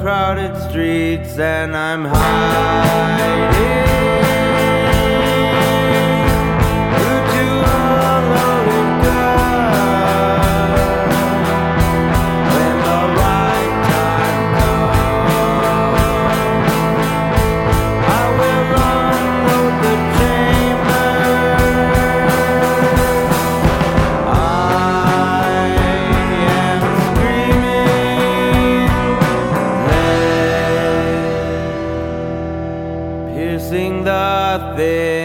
crowded streets and I'm hiding. There.